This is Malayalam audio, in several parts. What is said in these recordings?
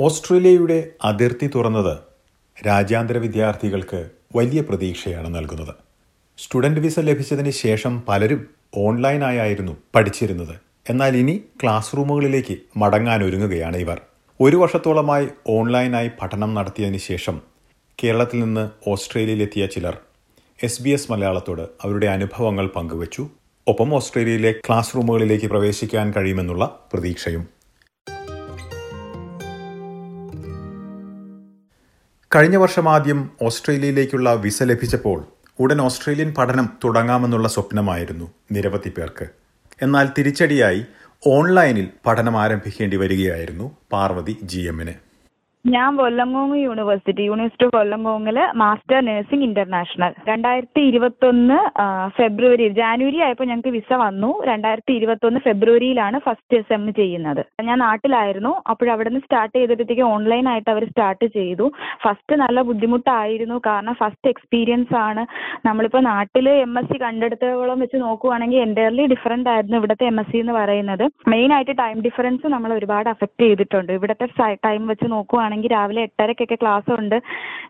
ഓസ്ട്രേലിയയുടെ അതിർത്തി തുറന്നത് രാജ്യാന്തര വിദ്യാർത്ഥികൾക്ക് വലിയ പ്രതീക്ഷയാണ് നൽകുന്നത്. സ്റ്റുഡന്റ് വിസ ലഭിച്ചതിന് ശേഷം പലരും ഓൺലൈനായായിരുന്നു പഠിച്ചിരുന്നത്. എന്നാൽ ഇനി ക്ലാസ് റൂമുകളിലേക്ക് മടങ്ങാൻ ഒരുങ്ങുകയാണ് ഇവർ. ഒരു വർഷത്തോളമായി ഓൺലൈനായി പഠനം നടത്തിയതിന് ശേഷം കേരളത്തിൽ നിന്ന് ഓസ്ട്രേലിയയിലെത്തിയ ചിലർ എസ് ബി എസ് മലയാളത്തോട് അവരുടെ അനുഭവങ്ങൾ പങ്കുവച്ചു. ഒപ്പം ഓസ്ട്രേലിയയിലെ ക്ലാസ് റൂമുകളിലേക്ക് പ്രവേശിക്കാൻ കഴിയുമെന്നുള്ള പ്രതീക്ഷയും കഴിഞ്ഞ വർഷം ആദ്യം ഓസ്ട്രേലിയയിലേക്കുള്ള വിസ ലഭിച്ചപ്പോൾ ഉടൻ ഓസ്ട്രേലിയൻ പഠനം തുടങ്ങാമെന്നുള്ള സ്വപ്നമായിരുന്നു നിരവധി പേർക്ക്. എന്നാൽ തിരിച്ചടിയായി ഓൺലൈനിൽ പഠനം ആരംഭിക്കേണ്ടി വരികയായിരുന്നു പാർവതി ജി എമ്മിന്. ഞാൻ കൊല്ലങ്കോങ് യൂണിവേഴ്സിറ്റി യൂണിവേഴ്സിറ്റി ഓഫ് കൊല്ലങ്കോങ്ങിൽ മാസ്റ്റർ നഴ്സിംഗ് ഇന്റർനാഷണൽ രണ്ടായിരത്തി ഇരുപത്തൊന്ന് ഫെബ്രുവരി ജാനുവരി ആയപ്പോൾ ഞങ്ങൾക്ക് വിസ വന്നു. രണ്ടായിരത്തി ഇരുപത്തൊന്ന് ഫെബ്രുവരിയിലാണ് ഫസ്റ്റ് സെം ചെയ്യുന്നത്. ഞാൻ നാട്ടിലായിരുന്നു. നിന്ന് സ്റ്റാർട്ട് ചെയ്തപ്പോഴത്തേക്ക് ഓൺലൈൻ ആയിട്ട് അവർ സ്റ്റാർട്ട് ചെയ്തു. ഫസ്റ്റ് നല്ല ബുദ്ധിമുട്ടായിരുന്നു. കാരണം ഫസ്റ്റ് എക്സ്പീരിയൻസ് ആണ്. നമ്മളിപ്പോൾ നാട്ടിൽ എം എസ് സി കണ്ടെടുത്തോളം വെച്ച് നോക്കുവാണെങ്കിൽ എന്റയർലി ഡിഫറെന്റ് ആയിരുന്നു ഇവിടുത്തെ എം എസ് സി എന്ന് പറയുന്നത്. മെയിൻ ആയിട്ട് ടൈം ഡിഫറൻസ് നമ്മൾ ഒരുപാട് അഫക്റ്റ് ചെയ്തിട്ടുണ്ട്. ഇവിടുത്തെ ടൈം വെച്ച് നോക്കുവാണെങ്കിൽ രാവിലെ എട്ടരക്കൊക്കെ ക്ലാസ് ഉണ്ട്.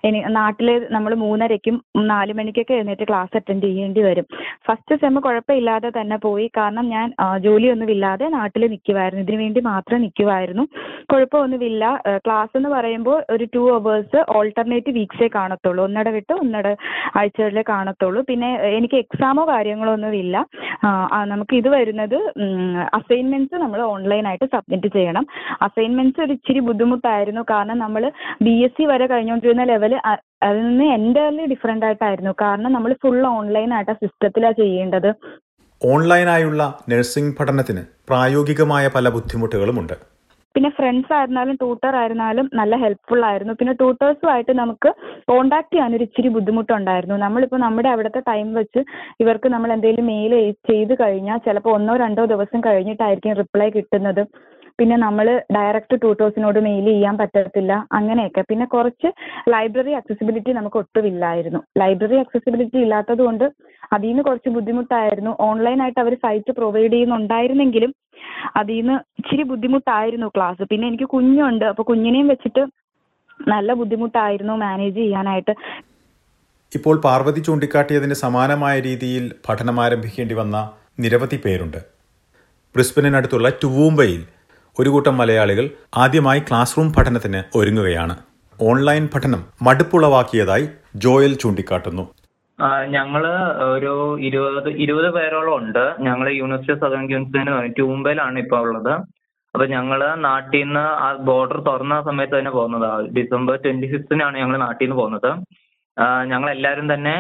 ഇനി നാട്ടിൽ നമ്മൾ മൂന്നരയ്ക്കും നാല് മണിക്കൊക്കെ എഴുന്നേറ്റ് ക്ലാസ് അറ്റൻഡ് ചെയ്യേണ്ടി വരും. ഫസ്റ്റ് സെം കുഴപ്പമില്ലാതെ തന്നെ പോയി. കാരണം ഞാൻ ജോലിയൊന്നുമില്ലാതെ നാട്ടിൽ നിൽക്കുമായിരുന്നു ഇതിനു വേണ്ടി മാത്രം നിൽക്കുമായിരുന്നു കുഴപ്പമൊന്നുമില്ല. ക്ലാസ് എന്ന് പറയുമ്പോൾ ഒരു ടു അവേഴ്സ് ഓൾട്ടർനേറ്റ് വീക്സേ കാണത്തുള്ളൂ. ഒന്നിട വിട്ട് ഒന്നിട ആഴ്ചകളിലെ കാണത്തുള്ളൂ. പിന്നെ എനിക്ക് എക്സാമോ കാര്യങ്ങളോ ഒന്നുമില്ല നമുക്ക് ഇത് വരുന്നത് അസൈൻമെന്റ്സ് നമ്മൾ ഓൺലൈനായിട്ട് സബ്മിറ്റ് ചെയ്യണം. അസൈൻമെന്റ്സ് ഒരു ഇച്ചിരി ബുദ്ധിമുട്ടായിരുന്നു. കാരണം നമ്മൾ ബി എസ് സി വരെ കഴിഞ്ഞുകൊണ്ടിരുന്ന ലെവൽ അതിൽ നിന്ന് എന്റയർലി ഡിഫറെന്റ് ആയിട്ടായിരുന്നു. കാരണം നമ്മൾ ഫുൾ ഓൺലൈൻ ആയിട്ട് സിസ്റ്റത്തിലാണ് ചെയ്യേണ്ടത്. ഓൺലൈനായുള്ള നഴ്സിംഗ് പഠനത്തിന് പ്രായോഗികമായ പല ബുദ്ധിമുട്ടുകളുമുണ്ട്. പിന്നെ ഫ്രണ്ട്സ് ആയിരുന്നാലും ട്യൂട്ടർ ആയിരുന്നാലും നല്ല ഹെൽപ്ഫുൾ ആയിരുന്നു. പിന്നെ ട്യൂട്ടേഴ്സുമായിട്ട് നമുക്ക് കോണ്ടാക്ട് ചെയ്യാൻ ഒരു ഇച്ചിരി ബുദ്ധിമുട്ടുണ്ടായിരുന്നു. നമ്മളിപ്പോൾ നമ്മുടെ അവിടുത്തെ ടൈം വെച്ച് ഇവർക്ക് നമ്മൾ എന്തെങ്കിലും മെയിൽ ചെയ്ത് കഴിഞ്ഞാൽ ചിലപ്പോൾ ഒന്നോ രണ്ടോ ദിവസം കഴിഞ്ഞിട്ടായിരിക്കും റിപ്ലൈ കിട്ടുന്നത്. പിന്നെ നമ്മൾ ഡയറക്റ്റ് ട്യൂട്ടേഴ്സിനോട് മെയിൽ ചെയ്യാൻ പറ്റത്തില്ല അങ്ങനെയൊക്കെ. പിന്നെ കുറച്ച് ലൈബ്രറി അക്സസിബിലിറ്റി നമുക്ക് ഒട്ടുമില്ലായിരുന്നു. ലൈബ്രറി അക്സസിബിലിറ്റി ഇല്ലാത്തത് കൊണ്ട് അതിൽ നിന്ന് കുറച്ച് ബുദ്ധിമുട്ടായിരുന്നു. ഓൺലൈനായിട്ട് അവർ സൈറ്റ് പ്രൊവൈഡ് ചെയ്യുന്നുണ്ടായിരുന്നെങ്കിലും അതിൽ നിന്ന് ഇച്ചിരി ബുദ്ധിമുട്ടായിരുന്നു ക്ലാസ് പിന്നെ എനിക്ക് കുഞ്ഞുണ്ട് അപ്പോൾ കുഞ്ഞിനെയും വെച്ചിട്ട് നല്ല ബുദ്ധിമുട്ടായിരുന്നു മാനേജ് ചെയ്യാനായിട്ട്. ഇപ്പോൾ പാർവതി ചൂണ്ടിക്കാട്ടിയതിന് സമാനമായ രീതിയിൽ പഠനം ആരംഭിക്കേണ്ടി വന്ന നിരവധി പേരുണ്ട്. ബ്രിസ്ബനിനടുത്തുള്ള ടുവൂംബയിൽ ഒരു കൂട്ടം മലയാളികൾ ആദ്യമായി ക്ലാസ് റൂം പഠനത്തിന് ഒരുങ്ങുകയാണ്. ഓൺലൈൻ പഠനം മടുപ്പുളവാക്കിയതായി ജോയൽ ചൂണ്ടിക്കാട്ടുന്നു. ഞങ്ങൾ ഒരു ഇരുപത് ഇരുപത് പേരോളം ഉണ്ട്. ഞങ്ങൾ യൂണിവേഴ്സിറ്റി സദേൺ ക്യൂൻസിന് ട്യൂമ്പയിലാണ് ഇപ്പോൾ ഉള്ളത്. അപ്പൊ ഞങ്ങൾ നാട്ടിൽ നിന്ന് ആ ബോർഡർ തുറന്ന സമയത്ത് തന്നെ പോകുന്നതാണ് ഡിസംബർ ട്വന്റി ഫിഫ്തിനാണ് ഞങ്ങൾ നാട്ടിൽ നിന്ന് പോകുന്നത്. ഞങ്ങൾ എല്ലാവരും തന്നെ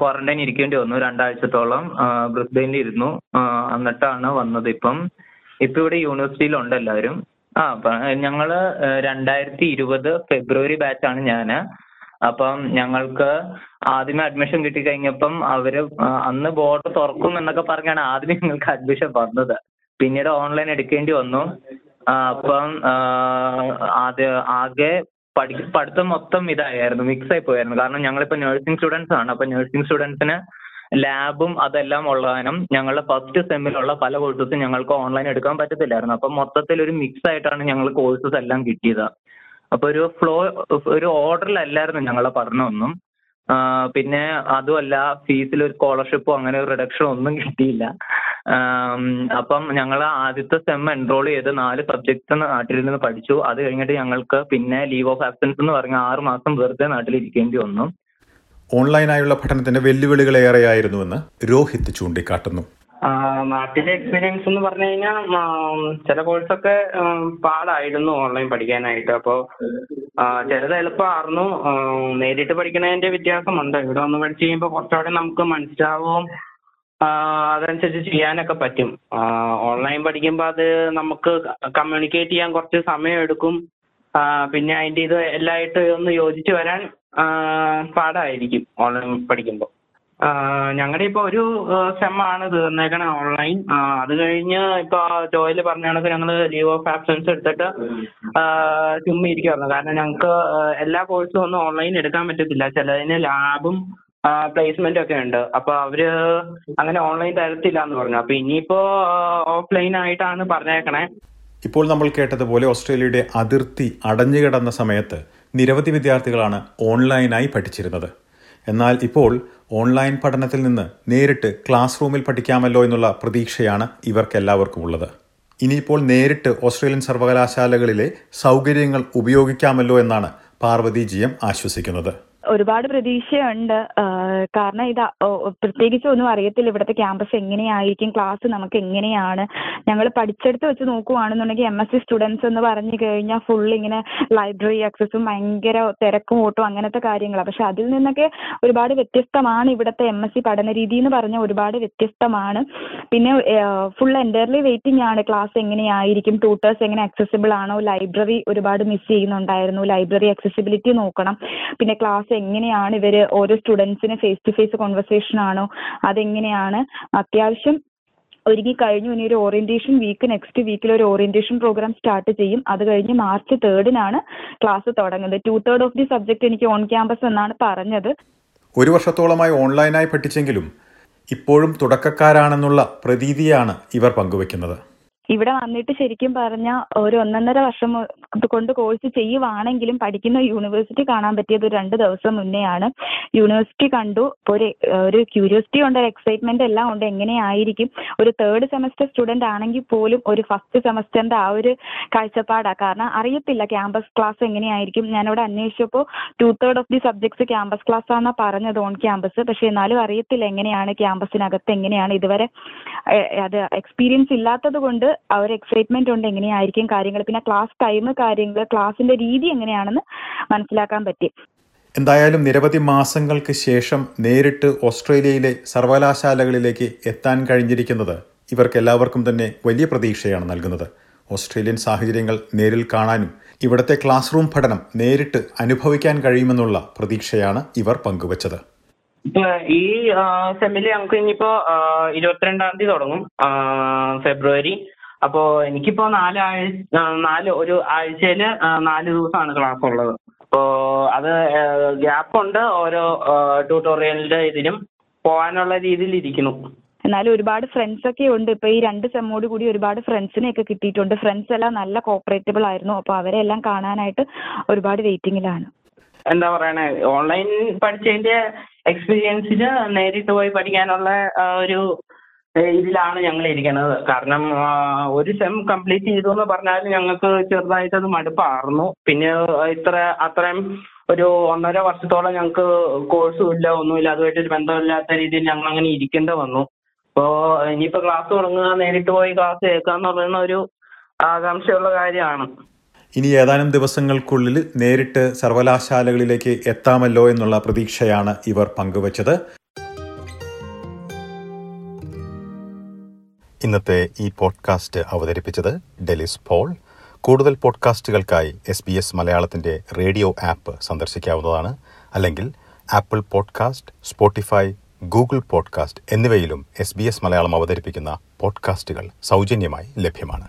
ക്വാറന്റൈൻ ഇരിക്കേണ്ടി വന്നു രണ്ടാഴ്ചത്തോളം. ബ്രിസ്ബെയിനിൽ ഇരുന്നു. എന്നിട്ടാണ് വന്നത് ഇപ്പം. ഇപ്പൊ ഇവിടെ യൂണിവേഴ്സിറ്റിയിലുണ്ട് എല്ലാവരും ആ ഞങ്ങൾ രണ്ടായിരത്തി ഇരുപത് ഫെബ്രുവരി ബാച്ചാണ് ഞാൻ. അപ്പം ഞങ്ങൾക്ക് ആദ്യമേ അഡ്മിഷൻ കിട്ടി കഴിഞ്ഞപ്പം അവർ അന്ന് ബോർഡ് തുറക്കും എന്നൊക്കെ പറഞ്ഞാണ് ആദ്യം ഞങ്ങൾക്ക് അഡ്മിഷൻ വന്നത്. പിന്നീട് ഓൺലൈൻ എടുക്കേണ്ടി വന്നു. അപ്പം ആദ്യ ആകെ പഠി പഠിത്തം മൊത്തം ഇതായിരുന്നു മിക്സ് ആയി പോയായിരുന്നു. കാരണം ഞങ്ങളിപ്പോ നഴ്സിംഗ് സ്റ്റുഡൻസ് ആണ്. അപ്പൊ നഴ്സിംഗ് സ്റ്റുഡൻസിന് ലാബും അതെല്ലാം ഉള്ളതിനും ഞങ്ങളുടെ ഫസ്റ്റ് സെമ്മിലുള്ള പല കോഴ്സസും ഞങ്ങൾക്ക് ഓൺലൈൻ എടുക്കാൻ പറ്റത്തില്ലായിരുന്നു. അപ്പം മൊത്തത്തിൽ ഒരു മിക്സ് ആയിട്ടാണ് ഞങ്ങൾ കോഴ്സസ് എല്ലാം കിട്ടിയത്. അപ്പൊ ഒരു ഫ്ലോ ഒരു ഓർഡറിലല്ലായിരുന്നു ഞങ്ങളുടെ പഠനമൊന്നും പിന്നെ അതുമല്ല ഫീസിൽ ഒരു സ്കോളർഷിപ്പോ അങ്ങനെ ഒരു റിഡക്ഷനോ ഒന്നും കിട്ടിയില്ല. അപ്പം ഞങ്ങൾ ആദ്യത്തെ സെം എൻറോൾ ചെയ്ത് നാല് സബ്ജക്ട്സ് നാട്ടിൽ നിന്ന് പഠിച്ചു. അത് കഴിഞ്ഞിട്ട് ഞങ്ങൾക്ക് പിന്നെ ലീവ് ഓഫ് ആബ്സെൻസ് എന്ന് പറഞ്ഞ ആറ് മാസം വെറുതെ നാട്ടിൽ ഇരിക്കേണ്ടി വന്നു. ഓൺലൈനായുള്ള പഠനത്തിന്റെ വെല്ലുവിളികൾ വെല്ലുവിളികളേറെയായിരുന്നുവെന്ന് രോഹിത് ചൂണ്ടിക്കാട്ടുന്നു. നാട്ടിലെ എക്സ്പീരിയൻസ് എന്ന് പറഞ്ഞു കഴിഞ്ഞാൽ ചില കോഴ്സൊക്കെ പാടായിരുന്നു ഓൺലൈൻ പഠിക്കാനായിട്ട്. അപ്പോൾ ചിലത് എളുപ്പമായിരുന്നു. നേരിട്ട് പഠിക്കുന്നതിന്റെ വ്യത്യാസമുണ്ട്. ഇവിടെ വന്ന് പഠിച്ചു കഴിയുമ്പോൾ കുറച്ചുകൂടെ നമുക്ക് മനസ്സിലാവും അതനുസരിച്ച് ചെയ്യാനൊക്കെ പറ്റും. ഓൺലൈൻ പഠിക്കുമ്പോൾ അത് നമുക്ക് കമ്മ്യൂണിക്കേറ്റ് ചെയ്യാൻ കുറച്ച് സമയം എടുക്കും. പിന്നെ അതിന്റെ ഇത് എല്ലായിട്ട് ഒന്ന് യോജിച്ച് വരാൻ പാടായിരിക്കും ഓൺലൈൻ പഠിക്കുമ്പോൾ ഞങ്ങളുടെ ഇപ്പൊ ഒരു സെം ആണ് തീർന്നേക്കണേ ഓൺലൈൻ അത് കഴിഞ്ഞ് ഇപ്പൊ ജോയിൽ പറഞ്ഞ കണക്ക് ഞങ്ങൾ ലീവ് ഓഫ് ആബ്സെൻസ് എടുത്തിട്ട് ചുമ്മാ ഇരിക്കുവായിരുന്നു. കാരണം ഞങ്ങൾക്ക് എല്ലാ കോഴ്സും ഒന്നും ഓൺലൈൻ എടുക്കാൻ പറ്റത്തില്ല. ചിലതിന് ലാബും പ്ലേസ്മെന്റ് ഒക്കെ ഉണ്ട്. അപ്പൊ അവർ അങ്ങനെ ഓൺലൈൻ തരത്തില്ല എന്ന് പറഞ്ഞു. അപ്പൊ ഇനിയിപ്പോ ഓഫ്ലൈൻ ആയിട്ടാണ് പറഞ്ഞേക്കണേ. ഇപ്പോൾ നമ്മൾ കേട്ടതുപോലെ ഓസ്ട്രേലിയയുടെ അതിർത്തി അടഞ്ഞുകിടന്ന സമയത്ത് നിരവധി വിദ്യാർത്ഥികളാണ് ഓൺലൈനായി പഠിച്ചിരുന്നത്. എന്നാൽ ഇപ്പോൾ ഓൺലൈൻ പഠനത്തിൽ നിന്ന് നേരിട്ട് ക്ലാസ് റൂമിൽ പഠിക്കാമല്ലോ എന്നുള്ള പ്രതീക്ഷയാണ് ഇവർക്കെല്ലാവർക്കും ഉള്ളത് ഇനിയിപ്പോൾ നേരിട്ട് ഓസ്ട്രേലിയൻ സർവകലാശാലകളിലെ സൗകര്യങ്ങൾ ഉപയോഗിക്കാമല്ലോ എന്നാണ് പാർവതി ജി എം ആശ്വസിക്കുന്നത്. ഒരുപാട് പ്രതീക്ഷയുണ്ട്. കാരണം ഇത് പ്രത്യേകിച്ച് ഒന്നും അറിയത്തില്ല ഇവിടുത്തെ ക്യാമ്പസ് എങ്ങനെയായിരിക്കും ക്ലാസ് നമുക്ക് എങ്ങനെയാണ്. ഞങ്ങൾ പഠിച്ചെടുത്ത് വെച്ച് നോക്കുവാണെന്നുണ്ടെങ്കിൽ എം എസ് സി സ്റ്റുഡൻസ് എന്ന് പറഞ്ഞു കഴിഞ്ഞാൽ ഫുൾ ഇങ്ങനെ ലൈബ്രറി ആക്സസും ഭയങ്കര തിരക്കും ഓട്ടും അങ്ങനത്തെ കാര്യങ്ങളാണ് പക്ഷെ അതിൽ നിന്നൊക്കെ ഒരുപാട് വ്യത്യസ്തമാണ് ഇവിടുത്തെ എം എസ് സി പഠന രീതി എന്ന് പറഞ്ഞാൽ ഒരുപാട് വ്യത്യസ്തമാണ്. പിന്നെ ഫുൾ എന്റയർലി വെയിറ്റിംഗ് ആണ്. ക്ലാസ് എങ്ങനെയായിരിക്കും? ട്യൂട്ടേഴ്സ് എങ്ങനെ അക്സസിബിൾ ആണോ? ലൈബ്രറി ഒരുപാട് മിസ് ചെയ്യുന്നുണ്ടായിരുന്നു. ലൈബ്രറി അക്സസിബിലിറ്റി നോക്കണം. പിന്നെ ക്ലാസ് എങ്ങനെയാണ് ഇവർ ഓരോ സ്റ്റുഡൻസിന് ഫേസ് ടു ഫേസ് കോൺവെർസേഷൻ ആണോ? അതെങ്ങനെയാണ്? അത്യാവശ്യം ഒരുങ്ങി കഴിഞ്ഞു. ഇനി ഒരു ഓറിയന്റേഷൻ വീക്ക് നെക്സ്റ്റ് വീക്കിൽ ഒരു ഓറിയന്റേഷൻ പ്രോഗ്രാം സ്റ്റാർട്ട് ചെയ്യും. അത് കഴിഞ്ഞ് മാർച്ച് തേർഡിനാണ് ക്ലാസ് തുടങ്ങുന്നത്. Two third of the subject എനിക്ക് ഓൺ ക്യാമ്പസ് എന്നാണ് പറഞ്ഞത്. ഒരു വർഷത്തോളമായി ഓൺലൈനായി പഠിച്ചെങ്കിലും ഇപ്പോഴും തുടക്കക്കാരാണെന്നുള്ള പ്രതീതിയാണ് ഇവർ പങ്കുവെക്കുന്നത്. ഇവിടെ വന്നിട്ട് ശരിക്കും പറഞ്ഞാൽ ഒരു ഒന്നൊന്നര വർഷം കൊണ്ട് കോഴ്സ് ചെയ്യുവാണെങ്കിലും പഠിക്കുന്ന യൂണിവേഴ്സിറ്റി കാണാൻ പറ്റിയത് ഒരു രണ്ട് ദിവസം മുന്നെയാണ്. യൂണിവേഴ്സിറ്റി കണ്ടു. ഒരു ഒരു ക്യൂരിയോസിറ്റി ഉണ്ട് ഒരു എക്സൈറ്റ്മെന്റ് എല്ലാം ഉണ്ട്. എങ്ങനെയായിരിക്കും? ഒരു തേർഡ് സെമസ്റ്റർ സ്റ്റുഡന്റ് ആണെങ്കിൽ പോലും ഒരു ഫസ്റ്റ് സെമസ്റ്ററിന്റെ ആ ഒരു കാഴ്ചപ്പാടാണ് കാരണം അറിയത്തില്ല ക്യാമ്പസ് ക്ലാസ് എങ്ങനെയായിരിക്കും. ഞാനിവിടെ അന്വേഷിച്ചപ്പോൾ two third of the subjects campus class ആണെന്നാണ് പറഞ്ഞത് ഓൺ ക്യാമ്പസ് പക്ഷെ എന്നാലും അറിയത്തില്ല എങ്ങനെയാണ് ക്യാമ്പസിനകത്ത് എങ്ങനെയാണ് ഇതുവരെ അത് എക്സ്പീരിയൻസ് ഇല്ലാത്തത് കൊണ്ട് ആ ഒരു എക്സൈറ്റ്മെന്റ് ഉണ്ട് എങ്ങനെയായിരിക്കും കാര്യങ്ങൾ പിന്നെ ക്ലാസ് ടൈം കാര്യങ്ങൾ ക്ലാസിന്റെ രീതി എങ്ങനെയാണെന്ന് മനസ്സിലാക്കാൻ പറ്റി. എന്തായാലും നിരവധി മാസങ്ങൾക്ക് ശേഷം നേരിട്ട് ഓസ്ട്രേലിയയിലെ സർവകലാശാലകളിലേക്ക് എത്താൻ കഴിഞ്ഞിരിക്കുന്നത് ഇവർക്ക് എല്ലാവർക്കും തന്നെ വലിയ പ്രതീക്ഷയാണ് നൽകുന്നത്. ഓസ്ട്രേലിയൻ സാഹചര്യങ്ങൾ നേരിൽ കാണാനും ഇവിടുത്തെ ക്ലാസ് റൂം പഠനം നേരിട്ട് അനുഭവിക്കാൻ കഴിയുമെന്നുള്ള പ്രതീക്ഷയാണ് ഇവർ പങ്കുവച്ചത്. ഈ സെമ്മിൽ നമുക്ക് ഇനിയിപ്പോ ഇരുപത്തിരണ്ടാം തീയതി തുടങ്ങും. ഫെബ്രുവരി. അപ്പോ എനിക്കിപ്പോ നാലാഴ്ച നാല് ഒരു ആഴ്ചയിൽ നാല് ദിവസമാണ് ക്ലാസ് ഉള്ളത് അപ്പോ അത് ഗ്യാപ്പ് ഉണ്ട് ഓരോ ട്യൂട്ടോറിയലിന്റെ ഇതിലും പോകാനുള്ള രീതിയിൽ ഇരിക്കുന്നു എന്നാലും ഒരുപാട് ഫ്രണ്ട്സ് ഒക്കെ ഉണ്ട്. ഇപ്പൊ ഈ രണ്ട് സെമ്മോട് കൂടി ഒരുപാട് ഫ്രണ്ട്സിനെ ഒക്കെ കിട്ടിയിട്ടുണ്ട്. ഫ്രണ്ട്സ് എല്ലാം നല്ല കോപ്പറേറ്റബിൾ ആയിരുന്നു. അപ്പൊ അവരെ എല്ലാം കാണാനായിട്ട് ഒരുപാട് വെയിറ്റിംഗിലാണ് എന്താ പറയണേ? ഓൺലൈൻ പഠിച്ചതിന്റെ എക്സ്പീരിയൻസിന് നേരിട്ട് പോയി പഠിക്കാനുള്ള ഒരു ഇതിലാണ് ഞങ്ങൾ ഇരിക്കുന്നത്. കാരണം ഒരു സെം കംപ്ലീറ്റ് ചെയ്തു എന്ന് പറഞ്ഞാൽ ഞങ്ങൾക്ക് ചെറുതായിട്ട് അത് മടുപ്പായിരുന്നു പിന്നെ ഇത്ര അത്രയും ഒരു ഒന്നര വർഷത്തോളം ഞങ്ങൾക്ക് കോഴ്സും ഇല്ല ഒന്നുമില്ല അതുമായിട്ടൊരു ബന്ധമില്ലാത്ത രീതിയിൽ ഞങ്ങൾ അങ്ങനെ ഇരിക്കേണ്ടി വന്നു. അപ്പോൾ ഇനിയിപ്പോൾ ക്ലാസ് തുടങ്ങുക നേരിട്ട് പോയി ക്ലാസ് കേൾക്കുക എന്ന് പറയുന്ന ഒരു ആകാംക്ഷയുള്ള കാര്യമാണ്. ഇനി ഏതാനും ദിവസങ്ങൾക്കുള്ളിൽ നേരിട്ട് സർവകലാശാലകളിലേക്ക് എത്താമല്ലോ എന്നുള്ള പ്രതീക്ഷയാണ് ഇവർ പങ്കുവച്ചത്. ഇന്നത്തെ ഈ പോഡ്കാസ്റ്റ് അവതരിപ്പിച്ചത് ഡെലിസ് പോൾ. കൂടുതൽ പോഡ്കാസ്റ്റുകൾക്കായി എസ് ബി എസ് മലയാളത്തിന്റെ റേഡിയോ ആപ്പ് സന്ദർശിക്കാവുന്നതാണ്. അല്ലെങ്കിൽ Apple podcast Spotify Google podcast എന്നിവയിലും എസ് ബി എസ് മലയാളം അവതരിപ്പിക്കുന്ന പോഡ്കാസ്റ്റുകൾ സൗജന്യമായി ലഭ്യമാണ്.